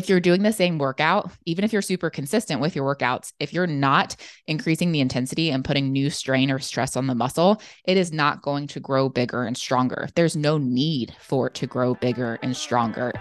if you're doing the same workout, even if you're super consistent with your workouts, if you're not increasing the intensity and putting new strain or stress on the muscle, it is not going to grow bigger and stronger. There's no need for it to grow bigger and stronger.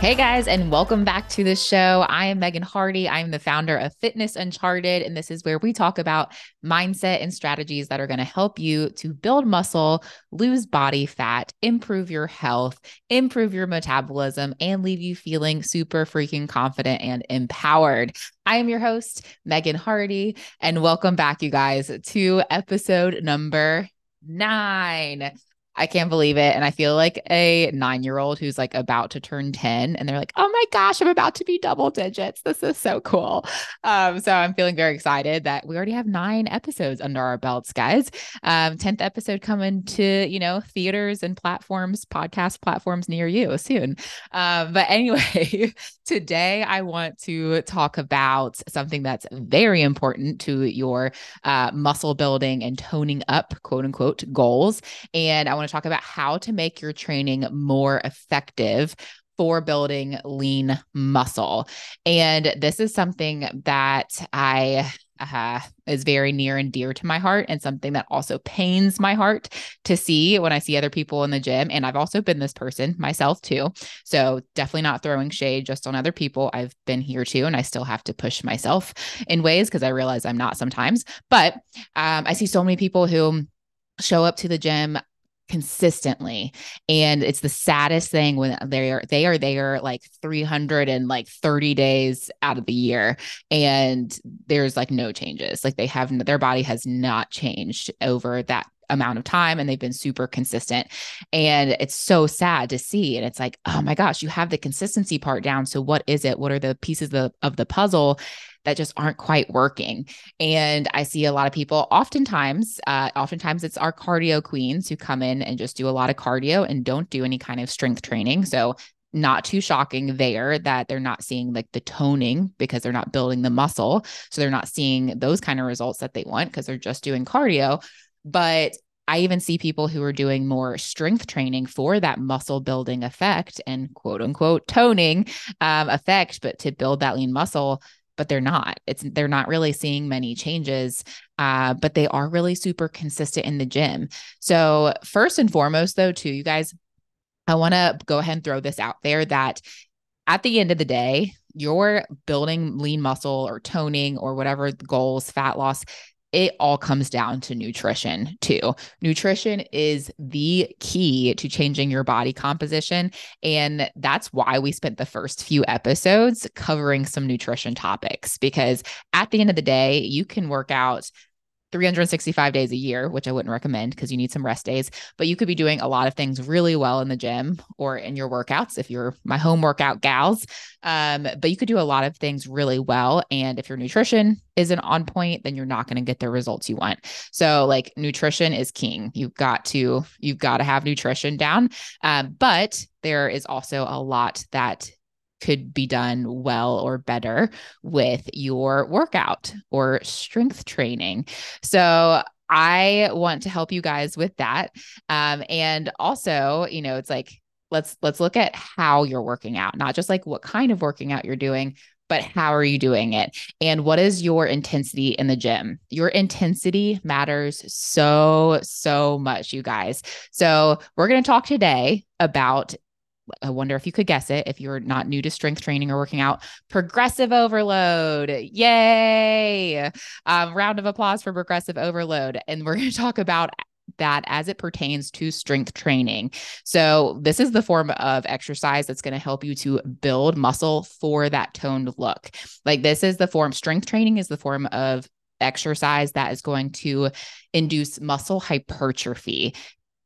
Hey guys, and welcome back to the show. I am Megan Hardy. I'm the founder of Fitness Uncharted, and this is where we talk about mindset and strategies that are going to help you to build muscle, lose body fat, improve your health, improve your metabolism, and leave you feeling super freaking confident and empowered. I am your host, Megan Hardy, and welcome back, you guys, to episode number nine. I can't believe it. And I feel like a nine year old who's like about to turn 10 and they're like, oh my gosh, I'm about to be double digits. This is so cool. Um, so I'm feeling very excited that we already have nine episodes under our belts, guys. Um, 10th episode coming to, you know, theaters and platforms, podcast platforms near you soon. Um, but anyway, today I want to talk about something that's very important to your uh, muscle building and toning up, quote unquote, goals. And I want to talk about how to make your training more effective for building lean muscle. And this is something that I uh, is very near and dear to my heart and something that also pains my heart to see when I see other people in the gym. And I've also been this person myself too. So definitely not throwing shade just on other people. I've been here too, and I still have to push myself in ways because I realize I'm not sometimes. But um, I see so many people who show up to the gym consistently. And it's the saddest thing when they're they are there like 300 and like 30 days out of the year and there's like no changes. Like they have their body has not changed over that amount of time and they've been super consistent and it's so sad to see and it's like oh my gosh you have the consistency part down so what is it what are the pieces of the, of the puzzle that just aren't quite working. And I see a lot of people, oftentimes, uh, oftentimes it's our cardio queens who come in and just do a lot of cardio and don't do any kind of strength training. So not too shocking there that they're not seeing like the toning because they're not building the muscle. So they're not seeing those kind of results that they want because they're just doing cardio. But I even see people who are doing more strength training for that muscle building effect and quote unquote toning um, effect, but to build that lean muscle but they're not. It's they're not really seeing many changes, uh, but they are really super consistent in the gym. So first and foremost, though, too, you guys, I want to go ahead and throw this out there that at the end of the day, you're building lean muscle or toning or whatever goals, fat loss, it all comes down to nutrition too. Nutrition is the key to changing your body composition. And that's why we spent the first few episodes covering some nutrition topics, because at the end of the day, you can work out 365 days a year, which I wouldn't recommend because you need some rest days, but you could be doing a lot of things really well in the gym or in your workouts if you're my home workout gals. Um, but you could do a lot of things really well. And if your nutrition isn't on point, then you're not going to get the results you want. So, like, nutrition is king. You've got to, you've got to have nutrition down. Um, but there is also a lot that could be done well or better with your workout or strength training. So, I want to help you guys with that. Um, and also, you know, it's like, let's let's look at how you're working out not just like what kind of working out you're doing but how are you doing it and what is your intensity in the gym your intensity matters so so much you guys so we're going to talk today about I wonder if you could guess it if you're not new to strength training or working out. Progressive overload. Yay. Um, round of applause for progressive overload. And we're going to talk about that as it pertains to strength training. So, this is the form of exercise that's going to help you to build muscle for that toned look. Like, this is the form, strength training is the form of exercise that is going to induce muscle hypertrophy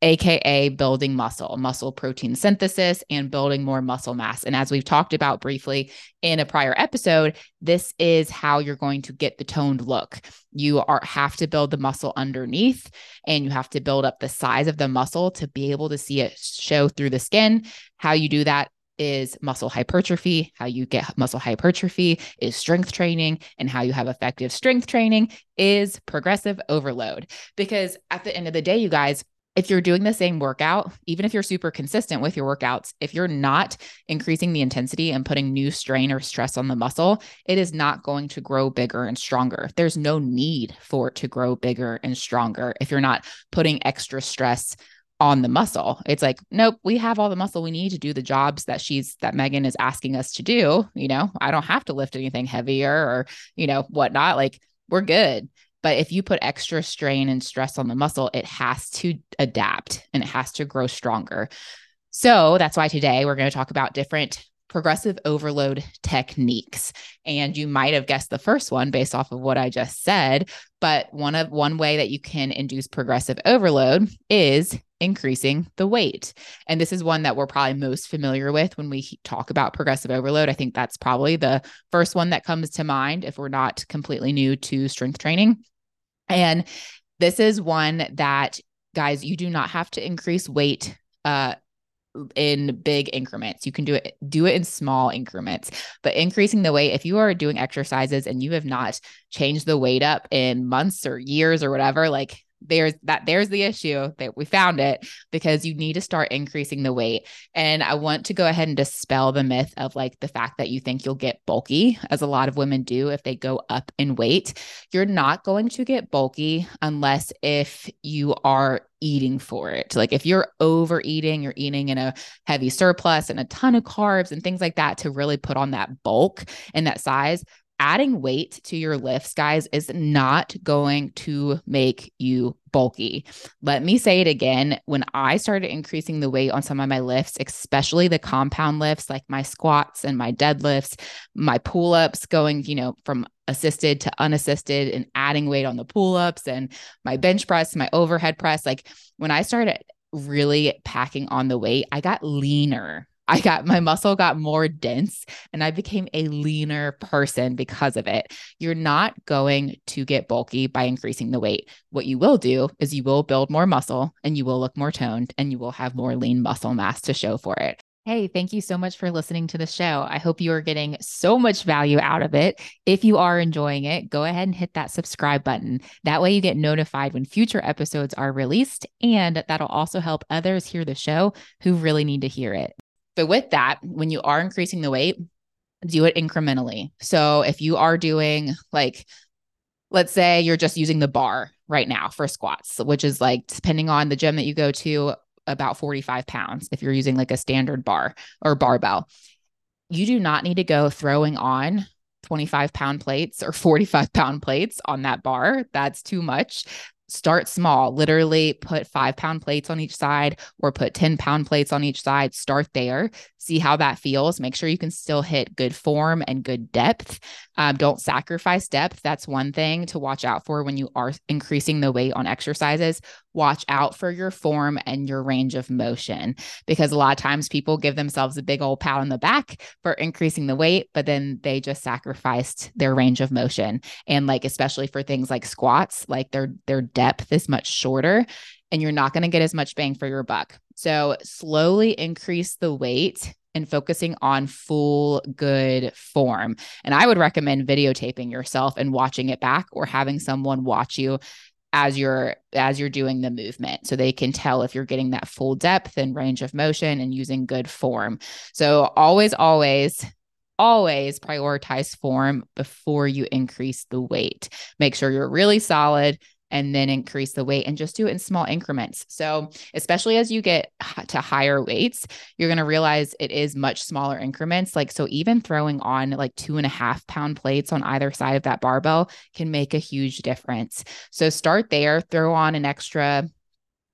aka building muscle, muscle protein synthesis, and building more muscle mass. And as we've talked about briefly in a prior episode, this is how you're going to get the toned look. You are have to build the muscle underneath and you have to build up the size of the muscle to be able to see it show through the skin. How you do that is muscle hypertrophy. How you get muscle hypertrophy is strength training. And how you have effective strength training is progressive overload. Because at the end of the day, you guys, if you're doing the same workout, even if you're super consistent with your workouts, if you're not increasing the intensity and putting new strain or stress on the muscle, it is not going to grow bigger and stronger. There's no need for it to grow bigger and stronger if you're not putting extra stress on the muscle. It's like, nope, we have all the muscle we need to do the jobs that she's that Megan is asking us to do. You know, I don't have to lift anything heavier or, you know, whatnot. Like we're good. But if you put extra strain and stress on the muscle, it has to adapt and it has to grow stronger. So that's why today we're going to talk about different progressive overload techniques. And you might have guessed the first one based off of what I just said, but one of one way that you can induce progressive overload is increasing the weight. And this is one that we're probably most familiar with when we talk about progressive overload. I think that's probably the first one that comes to mind if we're not completely new to strength training. And this is one that, guys, you do not have to increase weight uh, in big increments. You can do it do it in small increments. But increasing the weight if you are doing exercises and you have not changed the weight up in months or years or whatever, like there's that there's the issue that we found it because you need to start increasing the weight and i want to go ahead and dispel the myth of like the fact that you think you'll get bulky as a lot of women do if they go up in weight you're not going to get bulky unless if you are eating for it. Like if you're overeating, you're eating in a heavy surplus and a ton of carbs and things like that to really put on that bulk and that size, adding weight to your lifts, guys, is not going to make you bulky. Let me say it again. When I started increasing the weight on some of my lifts, especially the compound lifts, like my squats and my deadlifts, my pull ups, going, you know, from assisted to unassisted and adding weight on the pull ups and my bench press, my overhead press, like when I started really packing on the weight, I got leaner I got my muscle got more dense and I became a leaner person because of it. You're not going to get bulky by increasing the weight. What you will do is you will build more muscle and you will look more toned and you will have more lean muscle mass to show for it. Hey, thank you so much for listening to the show. I hope you are getting so much value out of it. If you are enjoying it, go ahead and hit that subscribe button. That way, you get notified when future episodes are released, and that'll also help others hear the show who really need to hear it. But with that, when you are increasing the weight, do it incrementally. So if you are doing like, let's say you're just using the bar right now for squats, which is like, depending on the gym that you go to, about 45 pounds if you're using like a standard bar or barbell. You do not need to go throwing on 25 pound plates or 45 pound plates on that bar. That's too much start small, literally put five pound plates on each side or put 10 pound plates on each side. Start there, see how that feels. Make sure you can still hit good form and good depth. Um, don't sacrifice depth. That's one thing to watch out for when you are increasing the weight on exercises. Watch out for your form and your range of motion because a lot of times people give themselves a big old pat on the back for increasing the weight, but then they just sacrificed their range of motion. And like, especially for things like squats, like their, their depth is much shorter and you're not going to get as much bang for your buck. So slowly increase the weight and focusing on full good form. And I would recommend videotaping yourself and watching it back or having someone watch you as you're as you're doing the movement so they can tell if you're getting that full depth and range of motion and using good form. So always always always prioritize form before you increase the weight. Make sure you're really solid and then increase the weight and just do it in small increments. So, especially as you get to higher weights, you're going to realize it is much smaller increments. Like, so even throwing on like two and a half pound plates on either side of that barbell can make a huge difference. So, start there, throw on an extra,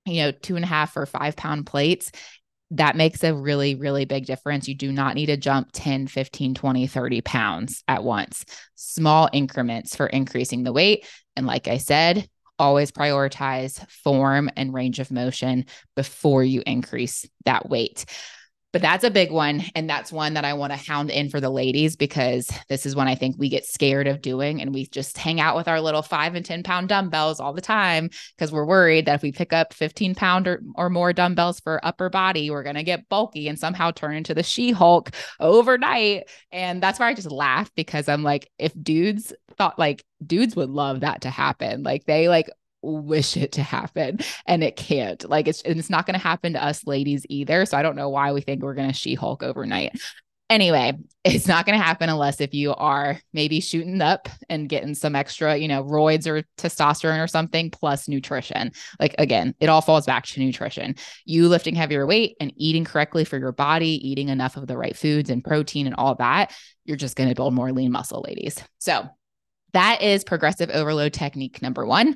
you know, two and a half or five pound plates that makes a really, really big difference. You do not need to jump 10, 15, 20, 30 pounds at once. Small increments for increasing the weight. And like I said, always prioritize form and range of motion before you increase that weight. But that's a big one. And that's one that I want to hound in for the ladies because this is one I think we get scared of doing. And we just hang out with our little five and 10 pound dumbbells all the time because we're worried that if we pick up 15 pound or, or more dumbbells for upper body, we're going to get bulky and somehow turn into the She Hulk overnight. And that's why I just laugh because I'm like, if dudes thought like dudes would love that to happen, like they like wish it to happen and it can't. Like it's and it's not going to happen to us ladies either. So I don't know why we think we're going to She-Hulk overnight. Anyway, it's not going to happen unless if you are maybe shooting up and getting some extra, you know, roids or testosterone or something plus nutrition. Like again, it all falls back to nutrition. You lifting heavier weight and eating correctly for your body, eating enough of the right foods and protein and all that, you're just going to build more lean muscle, ladies. So, that is progressive overload technique number one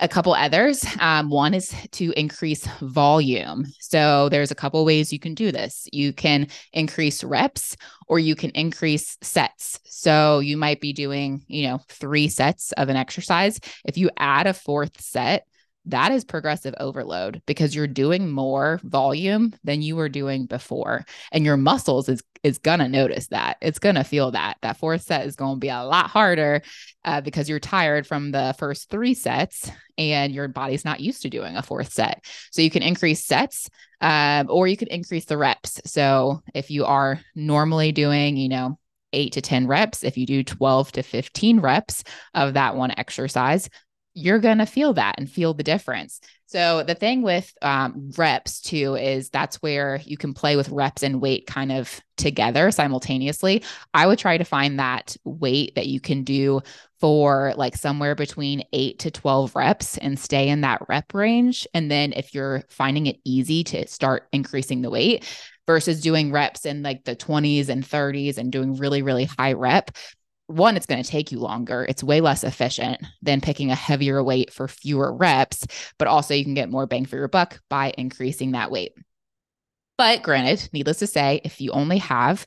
a couple others. Um, one is to increase volume. So there's a couple ways you can do this. You can increase reps or you can increase sets. So you might be doing, you know, three sets of an exercise. If you add a fourth set, that is progressive overload because you're doing more volume than you were doing before. And your muscles is is to notice that. It's to feel that. That fourth set is to be a lot harder uh, because you're tired from the first three sets and your body's not used to doing a fourth set. So you can increase sets um, or you can increase the reps. So if you are normally doing you know eight to 10 reps. If you do 12 to 15 reps of that one exercise, you're going to feel that and feel the difference. So, the thing with um, reps too is that's where you can play with reps and weight kind of together simultaneously. I would try to find that weight that you can do for like somewhere between eight to 12 reps and stay in that rep range. And then, if you're finding it easy to start increasing the weight, versus doing reps in like the 20s and 30s and doing really, really high rep, one, it's going to take you longer. It's way less efficient than picking a heavier weight for fewer reps, but also you can get more bang for your buck by increasing that weight. But granted, needless to say, if you only have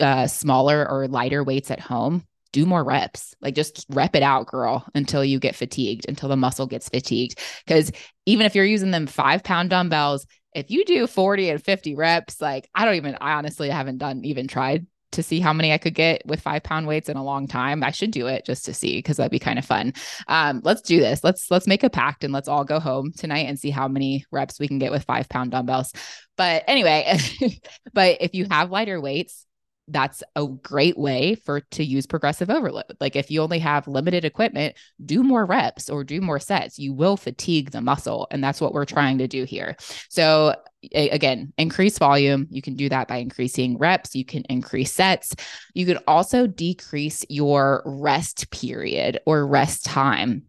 uh, smaller or lighter weights at home, do more reps. Like just rep it out, girl, until you get fatigued, until the muscle gets fatigued. Because even if you're using them five pound dumbbells, if you do 40 and 50 reps, like I don't even, I honestly haven't done even tried to see how many I could get with five pound weights in a long time. I should do it just to see because that'd be kind of fun. Um, let's do this. Let's let's make a pact and let's all go home tonight and see how many reps we can get with five pound dumbbells. But anyway, but if you have lighter weights, that's a great way for to use progressive overload. Like if you only have limited equipment, do more reps or do more sets. You will fatigue the muscle and that's what we're trying to do here. So again, increase volume. You can do that by increasing reps, you can increase sets. You can also decrease your rest period or rest time.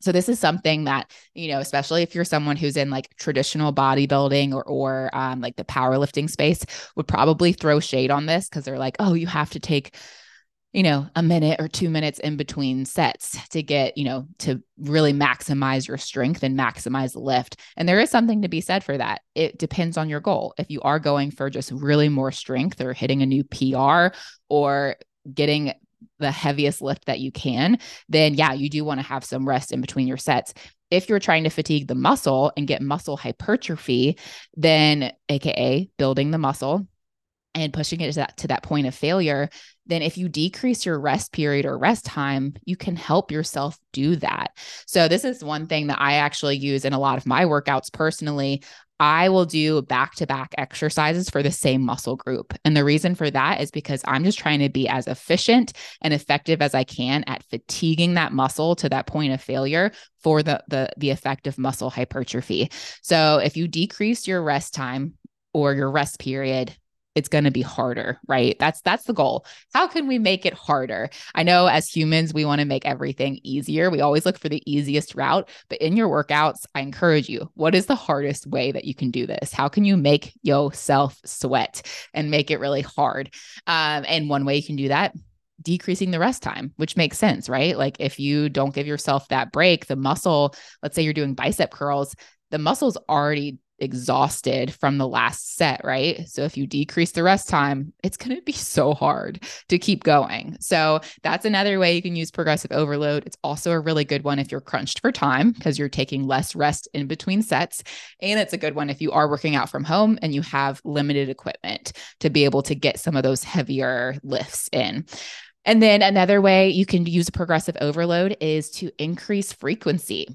So this is something that, you know, especially if you're someone who's in like traditional bodybuilding or or um, like the powerlifting space would probably throw shade on this because they're like, oh, you have to take you know, a minute or two minutes in between sets to get, you know, to really maximize your strength and maximize the lift. And there is something to be said for that. It depends on your goal. If you are going for just really more strength or hitting a new PR or getting the heaviest lift that you can, then yeah, you do want to have some rest in between your sets. If you're trying to fatigue the muscle and get muscle hypertrophy, then AKA building the muscle and pushing it to that, to that point of failure, then if you decrease your rest period or rest time, you can help yourself do that. So, this is one thing that I actually use in a lot of my workouts personally. I will do back to back exercises for the same muscle group. And the reason for that is because I'm just trying to be as efficient and effective as I can at fatiguing that muscle to that point of failure for the, the, the effective muscle hypertrophy. So if you decrease your rest time or your rest period, it's going to be harder right? That's that's the goal. How can we make it harder? I know as humans we want to make everything easier. We always look for the easiest route but in your workouts i encourage you what is the hardest way that you can do this? How can you make yourself sweat and make it really hard? Um, and one way you can do that decreasing the rest time, which makes sense, right? Like if you don't give yourself that break, the muscle, let's say you're doing bicep curls, the muscle's already exhausted from the last set, right? So if you decrease the rest time, it's going to be so hard to keep going. So that's another way you can use progressive overload. It's also a really good one if you're crunched for time because you're taking less rest in between sets. And it's a good one if you are working out from home and you have limited equipment to be able to get some of those heavier lifts in. And then another way you can use progressive overload is to increase frequency.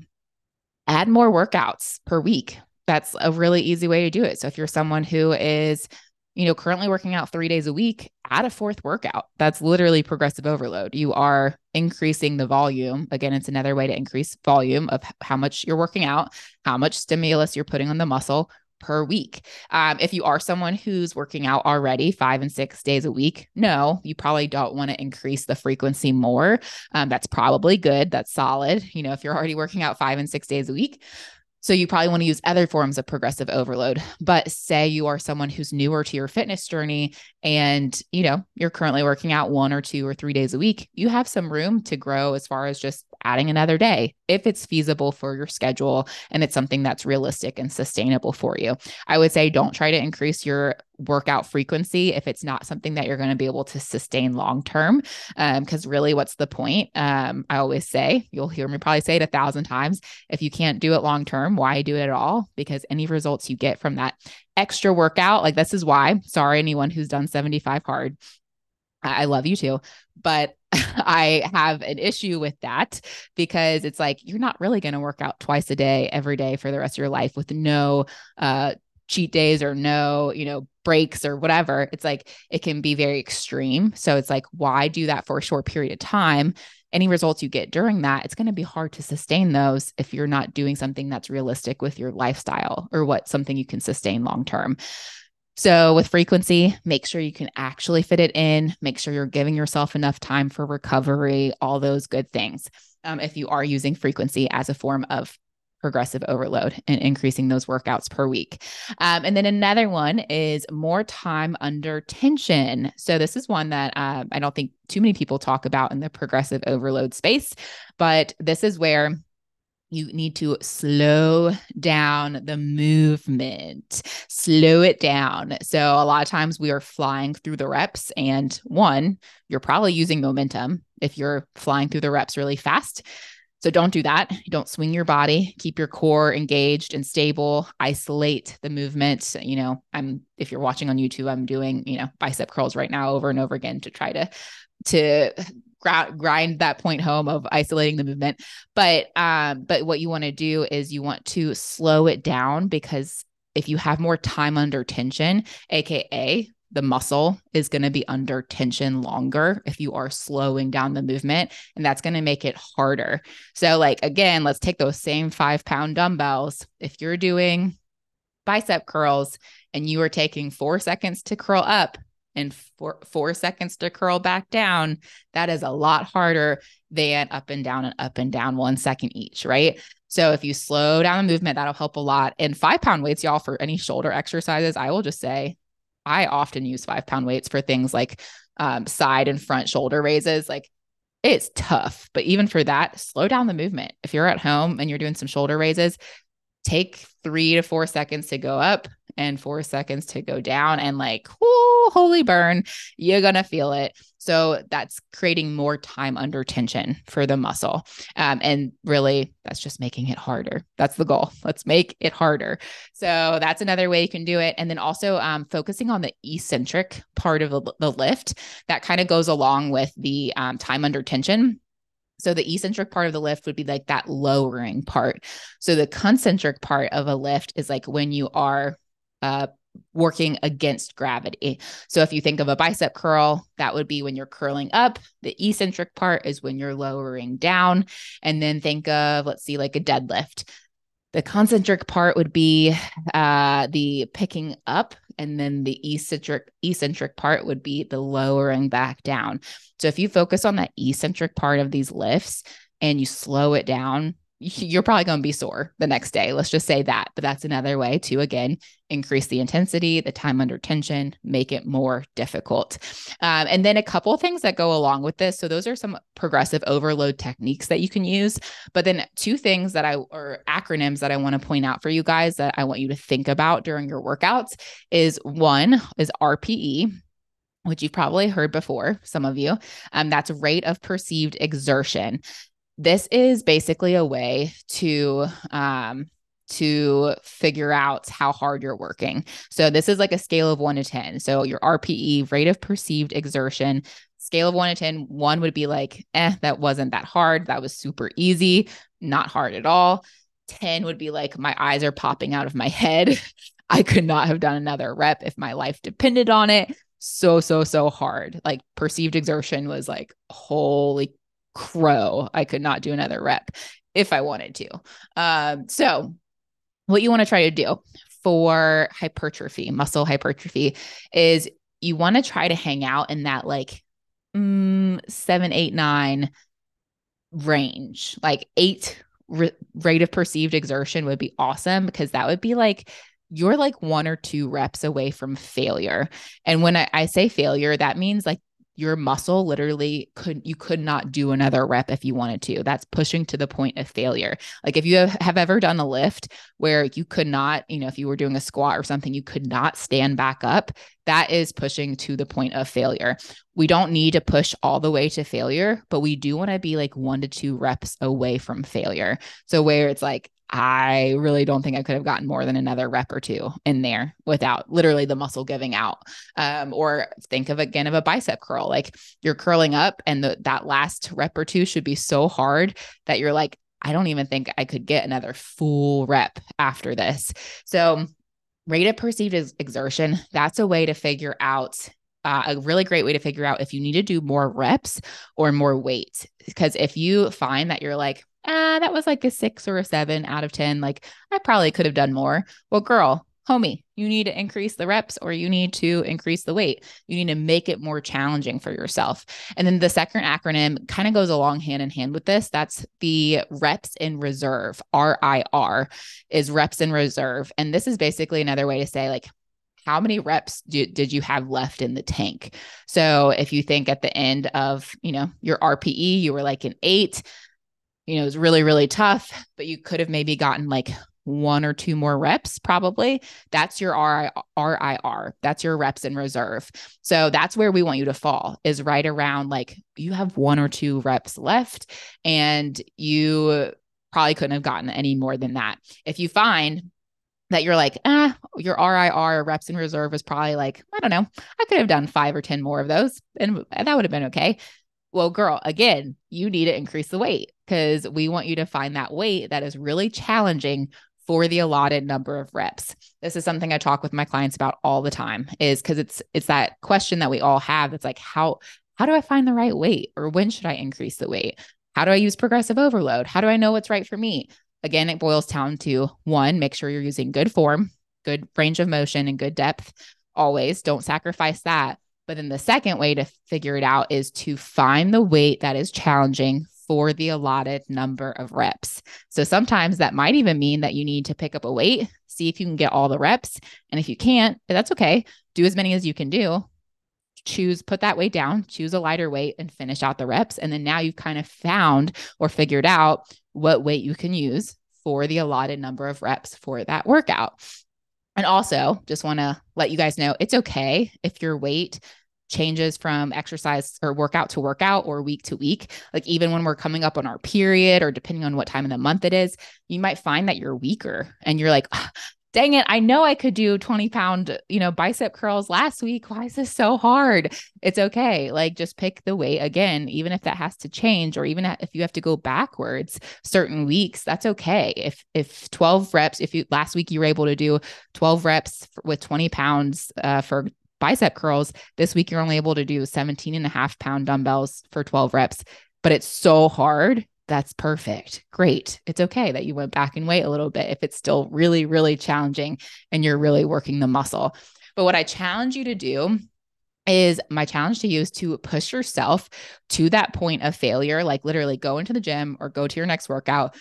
Add more workouts per week that's a really easy way to do it. So if you're someone who is, you know, currently working out three days a week, add a fourth workout. That's literally progressive overload. You are increasing the volume. Again, it's another way to increase volume of how much you're working out, how much stimulus you're putting on the muscle per week. Um, if you are someone who's working out already five and six days a week, no, you probably don't want to increase the frequency more. Um, that's probably good. That's solid. You know, if you're already working out five and six days a week, so you probably want to use other forms of progressive overload. But say you are someone who's newer to your fitness journey and, you know, you're currently working out one or two or 3 days a week, you have some room to grow as far as just adding another day if it's feasible for your schedule and it's something that's realistic and sustainable for you. I would say don't try to increase your workout frequency if it's not something that you're going to be able to sustain long term. Because um, really, what's the point? Um, I always say, you'll hear me probably say it a thousand times. If you can't do it long term, why do it at all? Because any results you get from that extra workout, like this is why, sorry, anyone who's done 75 hard, I love you too. But I have an issue with that because it's like you're not really going to work out twice a day every day for the rest of your life with no uh, cheat days or no, you know, breaks or whatever. It's like it can be very extreme. So it's like, why do that for a short period of time? Any results you get during that, it's going to be hard to sustain those if you're not doing something that's realistic with your lifestyle or what something you can sustain long term. So, with frequency, make sure you can actually fit it in, make sure you're giving yourself enough time for recovery, all those good things. Um, if you are using frequency as a form of progressive overload and increasing those workouts per week. Um, and then another one is more time under tension. So, this is one that uh, I don't think too many people talk about in the progressive overload space, but this is where you need to slow down the movement, slow it down. So, a lot of times we are flying through the reps, and one, you're probably using momentum if you're flying through the reps really fast. So don't do that. Don't swing your body. Keep your core engaged and stable. Isolate the movement. You know, I'm if you're watching on YouTube, I'm doing, you know, bicep curls right now over and over again to try to to grind that point home of isolating the movement. But um but what you want to do is you want to slow it down because if you have more time under tension, aka the muscle is going to be under tension longer if you are slowing down the movement. And that's going to make it harder. So, like, again, let's take those same five pound dumbbells. If you're doing bicep curls and you are taking four seconds to curl up and four, four seconds to curl back down, that is a lot harder than up and down and up and down one second each, right? So if you slow down the movement, that'll help a lot. And five pound weights, y'all, for any shoulder exercises, I will just say I often use five pound weights for things like um, side and front shoulder raises. Like it's tough, but even for that, slow down the movement. If you're at home and you're doing some shoulder raises, take three to four seconds to go up and four seconds to go down. And like, whoo, holy burn, you're to feel it. So that's creating more time under tension for the muscle. Um, and really, that's just making it harder. That's the goal. Let's make it harder. So that's another way you can do it. And then also um, focusing on the eccentric part of the, the lift that kind of goes along with the um, time under tension. So the eccentric part of the lift would be like that lowering part. So the concentric part of a lift is like when you are uh, working against gravity. So if you think of a bicep curl, that would be when you're curling up. The eccentric part is when you're lowering down. And then think of, let's see, like a deadlift. The concentric part would be uh, the picking up, and then the eccentric eccentric part would be the lowering back down. So if you focus on that eccentric part of these lifts and you slow it down, you're probably going to be sore the next day. Let's just say that. But that's another way to, again, increase the intensity, the time under tension, make it more difficult. Um, and then a couple things that go along with this. So, those are some progressive overload techniques that you can use. But then, two things that I, or acronyms that I want to point out for you guys that I want you to think about during your workouts is one is RPE which you've probably heard before, some of you. Um, that's rate of perceived exertion this is basically a way to um, to figure out how hard you're working. So this is like a scale of 1 to 10. So your RPE, rate of perceived exertion, scale of 1 to 10, 1 would be like, "Eh, that wasn't that hard. That was super easy, not hard at all." 10 would be like my eyes are popping out of my head. I could not have done another rep if my life depended on it. So, so, so hard. Like perceived exertion was like, holy crow. I could not do another rep if I wanted to. Um, so, what you want to try to do for hypertrophy, muscle hypertrophy, is you want to try to hang out in that like mm, seven, eight, nine range, like eight rate of perceived exertion would be awesome because that would be like you're like one or two reps away from failure. And when I, I say failure, that means like your muscle literally could you could not do another rep if you wanted to. That's pushing to the point of failure. Like if you have, have ever done a lift where you could not you know if you were doing a squat or something you could not stand back up that is pushing to the point of failure. We don't need to push all the way to failure but we do want to be like one to two reps away from failure. So where it's like I really don't think I could have gotten more than another rep or two in there without literally the muscle giving out. Um, or think of again of a bicep curl, like you're curling up, and the, that last rep or two should be so hard that you're like, I don't even think I could get another full rep after this. So, rate of perceived exertion, that's a way to figure out uh, a really great way to figure out if you need to do more reps or more weight. Because if you find that you're like, ah, that was like a six or a seven out of 10. Like I probably could have done more. Well, girl, homie, you need to increase the reps or you need to increase the weight. You need to make it more challenging for yourself. And then the second acronym kind of goes along hand in hand with this. That's the reps in reserve. RIR is reps in reserve. And this is basically another way to say, like, how many reps do, did you have left in the tank? So if you think at the end of, you know, your RPE, you were like an eight, you know, it was really, really tough, but you could have maybe gotten like one or two more reps, probably. That's your RIR. That's your reps in reserve. So that's where we want you to fall, is right around like you have one or two reps left and you probably couldn't have gotten any more than that. If you find that you're like, ah, your RIR reps in reserve is probably like, I don't know, I could have done five or 10 more of those and that would have been okay. Well, girl, again, you need to increase the weight because we want you to find that weight that is really challenging for the allotted number of reps. This is something I talk with my clients about all the time is cuz it's it's that question that we all have. It's like how how do I find the right weight or when should I increase the weight? How do I use progressive overload? How do I know what's right for me? Again, it boils down to one, make sure you're using good form, good range of motion and good depth always. Don't sacrifice that. But then the second way to figure it out is to find the weight that is challenging for the allotted number of reps. So sometimes that might even mean that you need to pick up a weight, see if you can get all the reps. And if you can't, that's okay. Do as many as you can do. Choose, put that weight down, choose a lighter weight and finish out the reps. And then now you've kind of found or figured out what weight you can use for the allotted number of reps for that workout. And also, just want to let you guys know it's okay if your weight changes from exercise or workout to workout or week to week. Like even when we're coming up on our period or depending on what time of the month it is, you might find that you're weaker and you're like, dang it, I know I could do 20 pound, you know, bicep curls last week. Why is this so hard? It's okay. Like just pick the weight again, even if that has to change, or even if you have to go backwards certain weeks, that's okay. If, if 12 reps, if you last week you were able to do 12 reps with 20 pounds uh, for bicep curls. This week, you're only able to do 17 and a half pound dumbbells for 12 reps, but it's so hard. That's perfect. Great. It's okay that you went back and weight a little bit if it's still really, really challenging and you're really working the muscle. But what I challenge you to do is my challenge to you is to push yourself to that point of failure, like literally go into the gym or go to your next workout,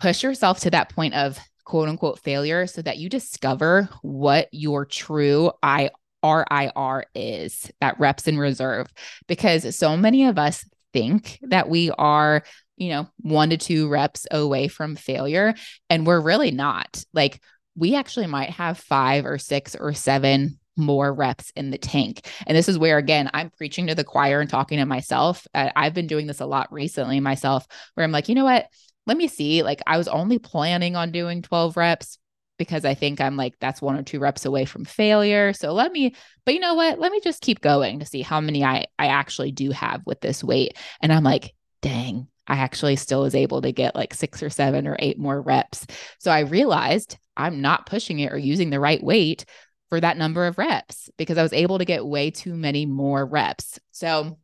push yourself to that point of quote unquote failure so that you discover what your true I RIR is, that reps in reserve, because so many of us think that we are, you know, one to two reps away from failure, and we're really not. Like, we actually might have five or six or seven more reps in the tank. And this is where, again, I'm preaching to the choir and talking to myself. I've been doing this a lot recently myself, where I'm like, you know what? Let me see. Like, I was only planning on doing 12 reps, because I think I'm like, that's one or two reps away from failure. So let me, but you know what? Let me just keep going to see how many I, I actually do have with this weight. And I'm like, dang, I actually still was able to get like six or seven or eight more reps. So I realized I'm not pushing it or using the right weight for that number of reps because I was able to get way too many more reps. So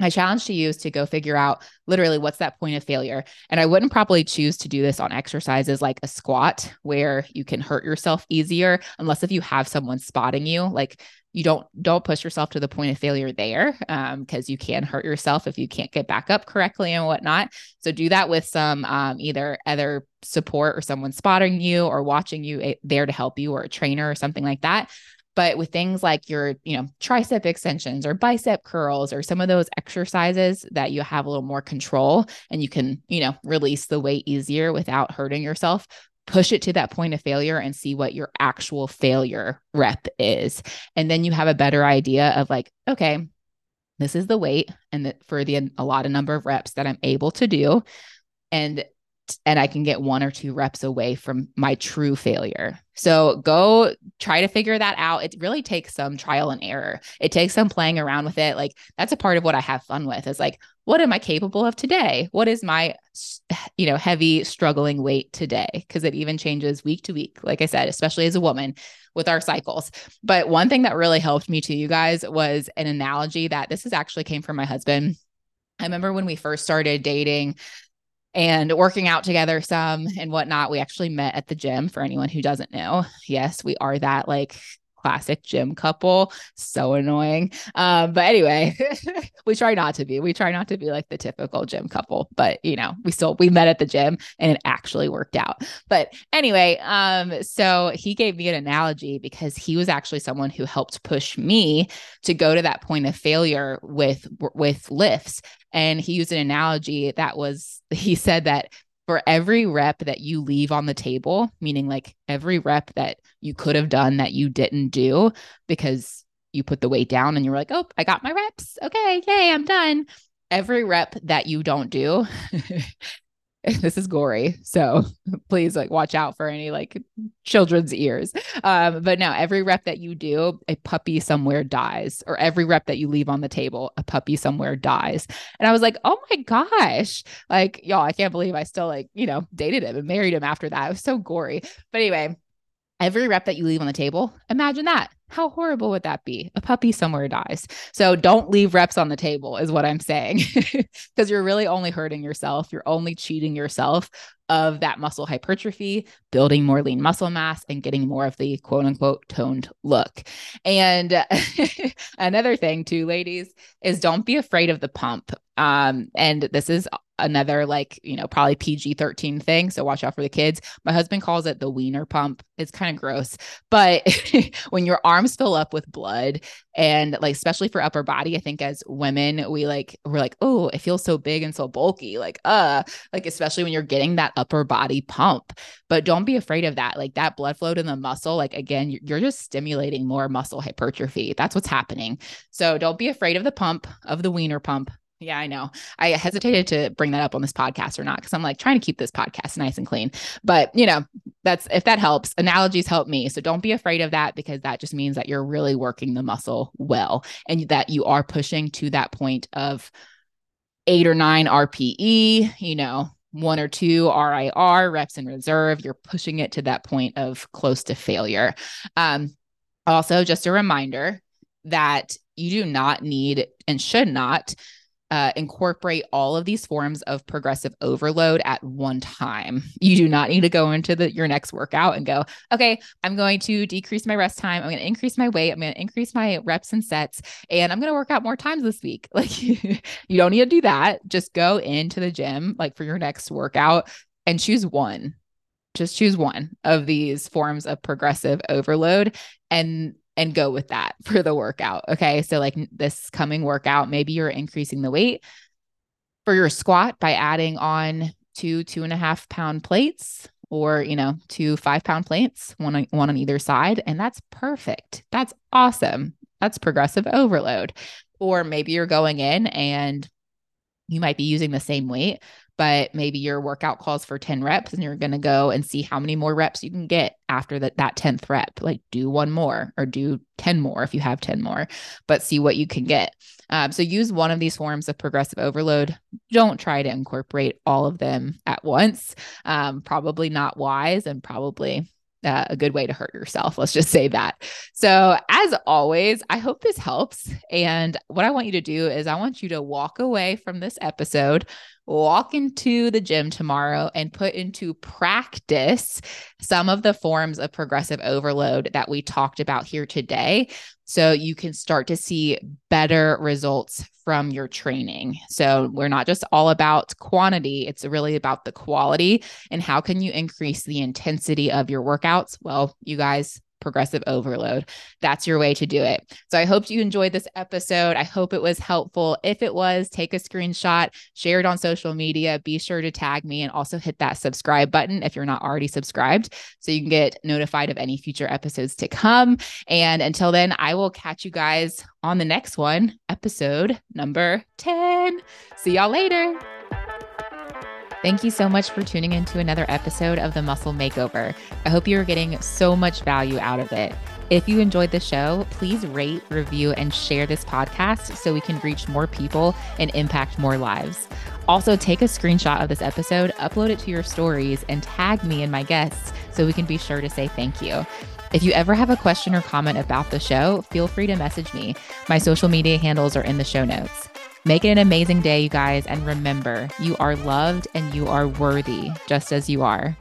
my challenge to you is to go figure out literally what's that point of failure. And I wouldn't probably choose to do this on exercises like a squat where you can hurt yourself easier, unless if you have someone spotting you. Like you don't don't push yourself to the point of failure there because um, you can hurt yourself if you can't get back up correctly and whatnot so do that with some um, either other support or someone spotting you or watching you a- there to help you or a trainer or something like that but with things like your, you know, tricep extensions or bicep curls or some of those exercises that you have a little more control and you can, you know, release the weight easier without hurting yourself, push it to that point of failure and see what your actual failure rep is. And then you have a better idea of like, okay, this is the weight and that for the a lot of number of reps that I'm able to do. And and I can get one or two reps away from my true failure. So go try to figure that out. It really takes some trial and error. It takes some playing around with it. Like that's a part of what I have fun with. Is like, what am I capable of today? What is my you know, heavy struggling weight today? Because it even changes week to week. Like I said, especially as a woman with our cycles. But one thing that really helped me to you guys was an analogy that this is actually came from my husband. I remember when we first started dating, and working out together some and whatnot. We actually met at the gym for anyone who doesn't know. Yes, we are that like classic gym couple. So annoying. Um, but anyway, we try not to be. We try not to be like the typical gym couple, but you know, we still we met at the gym and it actually worked out. But anyway, um, so he gave me an analogy because he was actually someone who helped push me to go to that point of failure with with lifts. And he used an analogy that was he said that for every rep that you leave on the table, meaning like every rep that you could have done that you didn't do because you put the weight down and you're like, oh, I got my reps. Okay, yay, I'm done. Every rep that you don't do this is gory so please like watch out for any like children's ears. Um but now every rep that you do a puppy somewhere dies or every rep that you leave on the table a puppy somewhere dies. And i was like oh my gosh. Like y'all i can't believe i still like you know dated him and married him after that. It was so gory. But anyway every rep that you leave on the table imagine that how horrible would that be? A puppy somewhere dies. So don't leave reps on the table, is what I'm saying, because you're really only hurting yourself. You're only cheating yourself of that muscle hypertrophy, building more lean muscle mass, and getting more of the quote unquote toned look. And another thing, too, ladies, is don't be afraid of the pump. Um, and this is another like you know probably pg-13 thing so watch out for the kids. My husband calls it the wiener pump. It's kind of gross but when your arms fill up with blood and like especially for upper body i think as women we like we're like oh it feels so big and so bulky like uh like especially when you're getting that upper body pump. But don't be afraid of that like that blood flow to the muscle like again you're just stimulating more muscle hypertrophy. That's what's happening. So don't be afraid of the pump of the wiener pump yeah, I know. I hesitated to bring that up on this podcast or not because I'm like trying to keep this podcast nice and clean. But, you know, that's if that helps, analogies help me. So don't be afraid of that because that just means that you're really working the muscle well and that you are pushing to that point of eight or nine RPE, you know, one or two RIR reps in reserve. You're pushing it to that point of close to failure. Um, also, just a reminder that you do not need and should not uh, incorporate all of these forms of progressive overload at one time. You do not need to go into the your next workout and go, okay, I'm going to decrease my rest time. I'm going to increase my weight. I'm going to increase my reps and sets, and I'm going to work out more times this week. Like you don't need to do that. Just go into the gym like for your next workout and choose one. Just choose one of these forms of progressive overload and and go with that for the workout. Okay. So, like this coming workout, maybe you're increasing the weight for your squat by adding on two, two and a half pound plates or, you know, two five pound plates, one on, one on either side. And that's perfect. That's awesome. That's progressive overload. Or maybe you're going in and you might be using the same weight, but maybe your workout calls for 10 reps and you're going to go and see how many more reps you can get after that that 10th rep like do one more or do 10 more if you have 10 more but see what you can get um, so use one of these forms of progressive overload don't try to incorporate all of them at once um, probably not wise and probably uh, a good way to hurt yourself. Let's just say that. So, as always, I hope this helps. And what I want you to do is, I want you to walk away from this episode, walk into the gym tomorrow, and put into practice some of the forms of progressive overload that we talked about here today. So, you can start to see better results from your training. So we're not just all about quantity, it's really about the quality and how can you increase the intensity of your workouts? Well, you guys progressive overload. That's your way to do it. So I hope you enjoyed this episode. I hope it was helpful. If it was, take a screenshot, share it on social media. Be sure to tag me and also hit that subscribe button if you're not already subscribed so you can get notified of any future episodes to come. And until then, I will catch you guys on the next one, episode number 10. See y'all later. Thank you so much for tuning in to another episode of the Muscle Makeover. I hope you're getting so much value out of it. If you enjoyed the show, please rate, review, and share this podcast so we can reach more people and impact more lives. Also, take a screenshot of this episode, upload it to your stories, and tag me and my guests so we can be sure to say thank you. If you ever have a question or comment about the show, feel free to message me. My social media handles are in the show notes. Make it an amazing day, you guys. And remember, you are loved and you are worthy just as you are.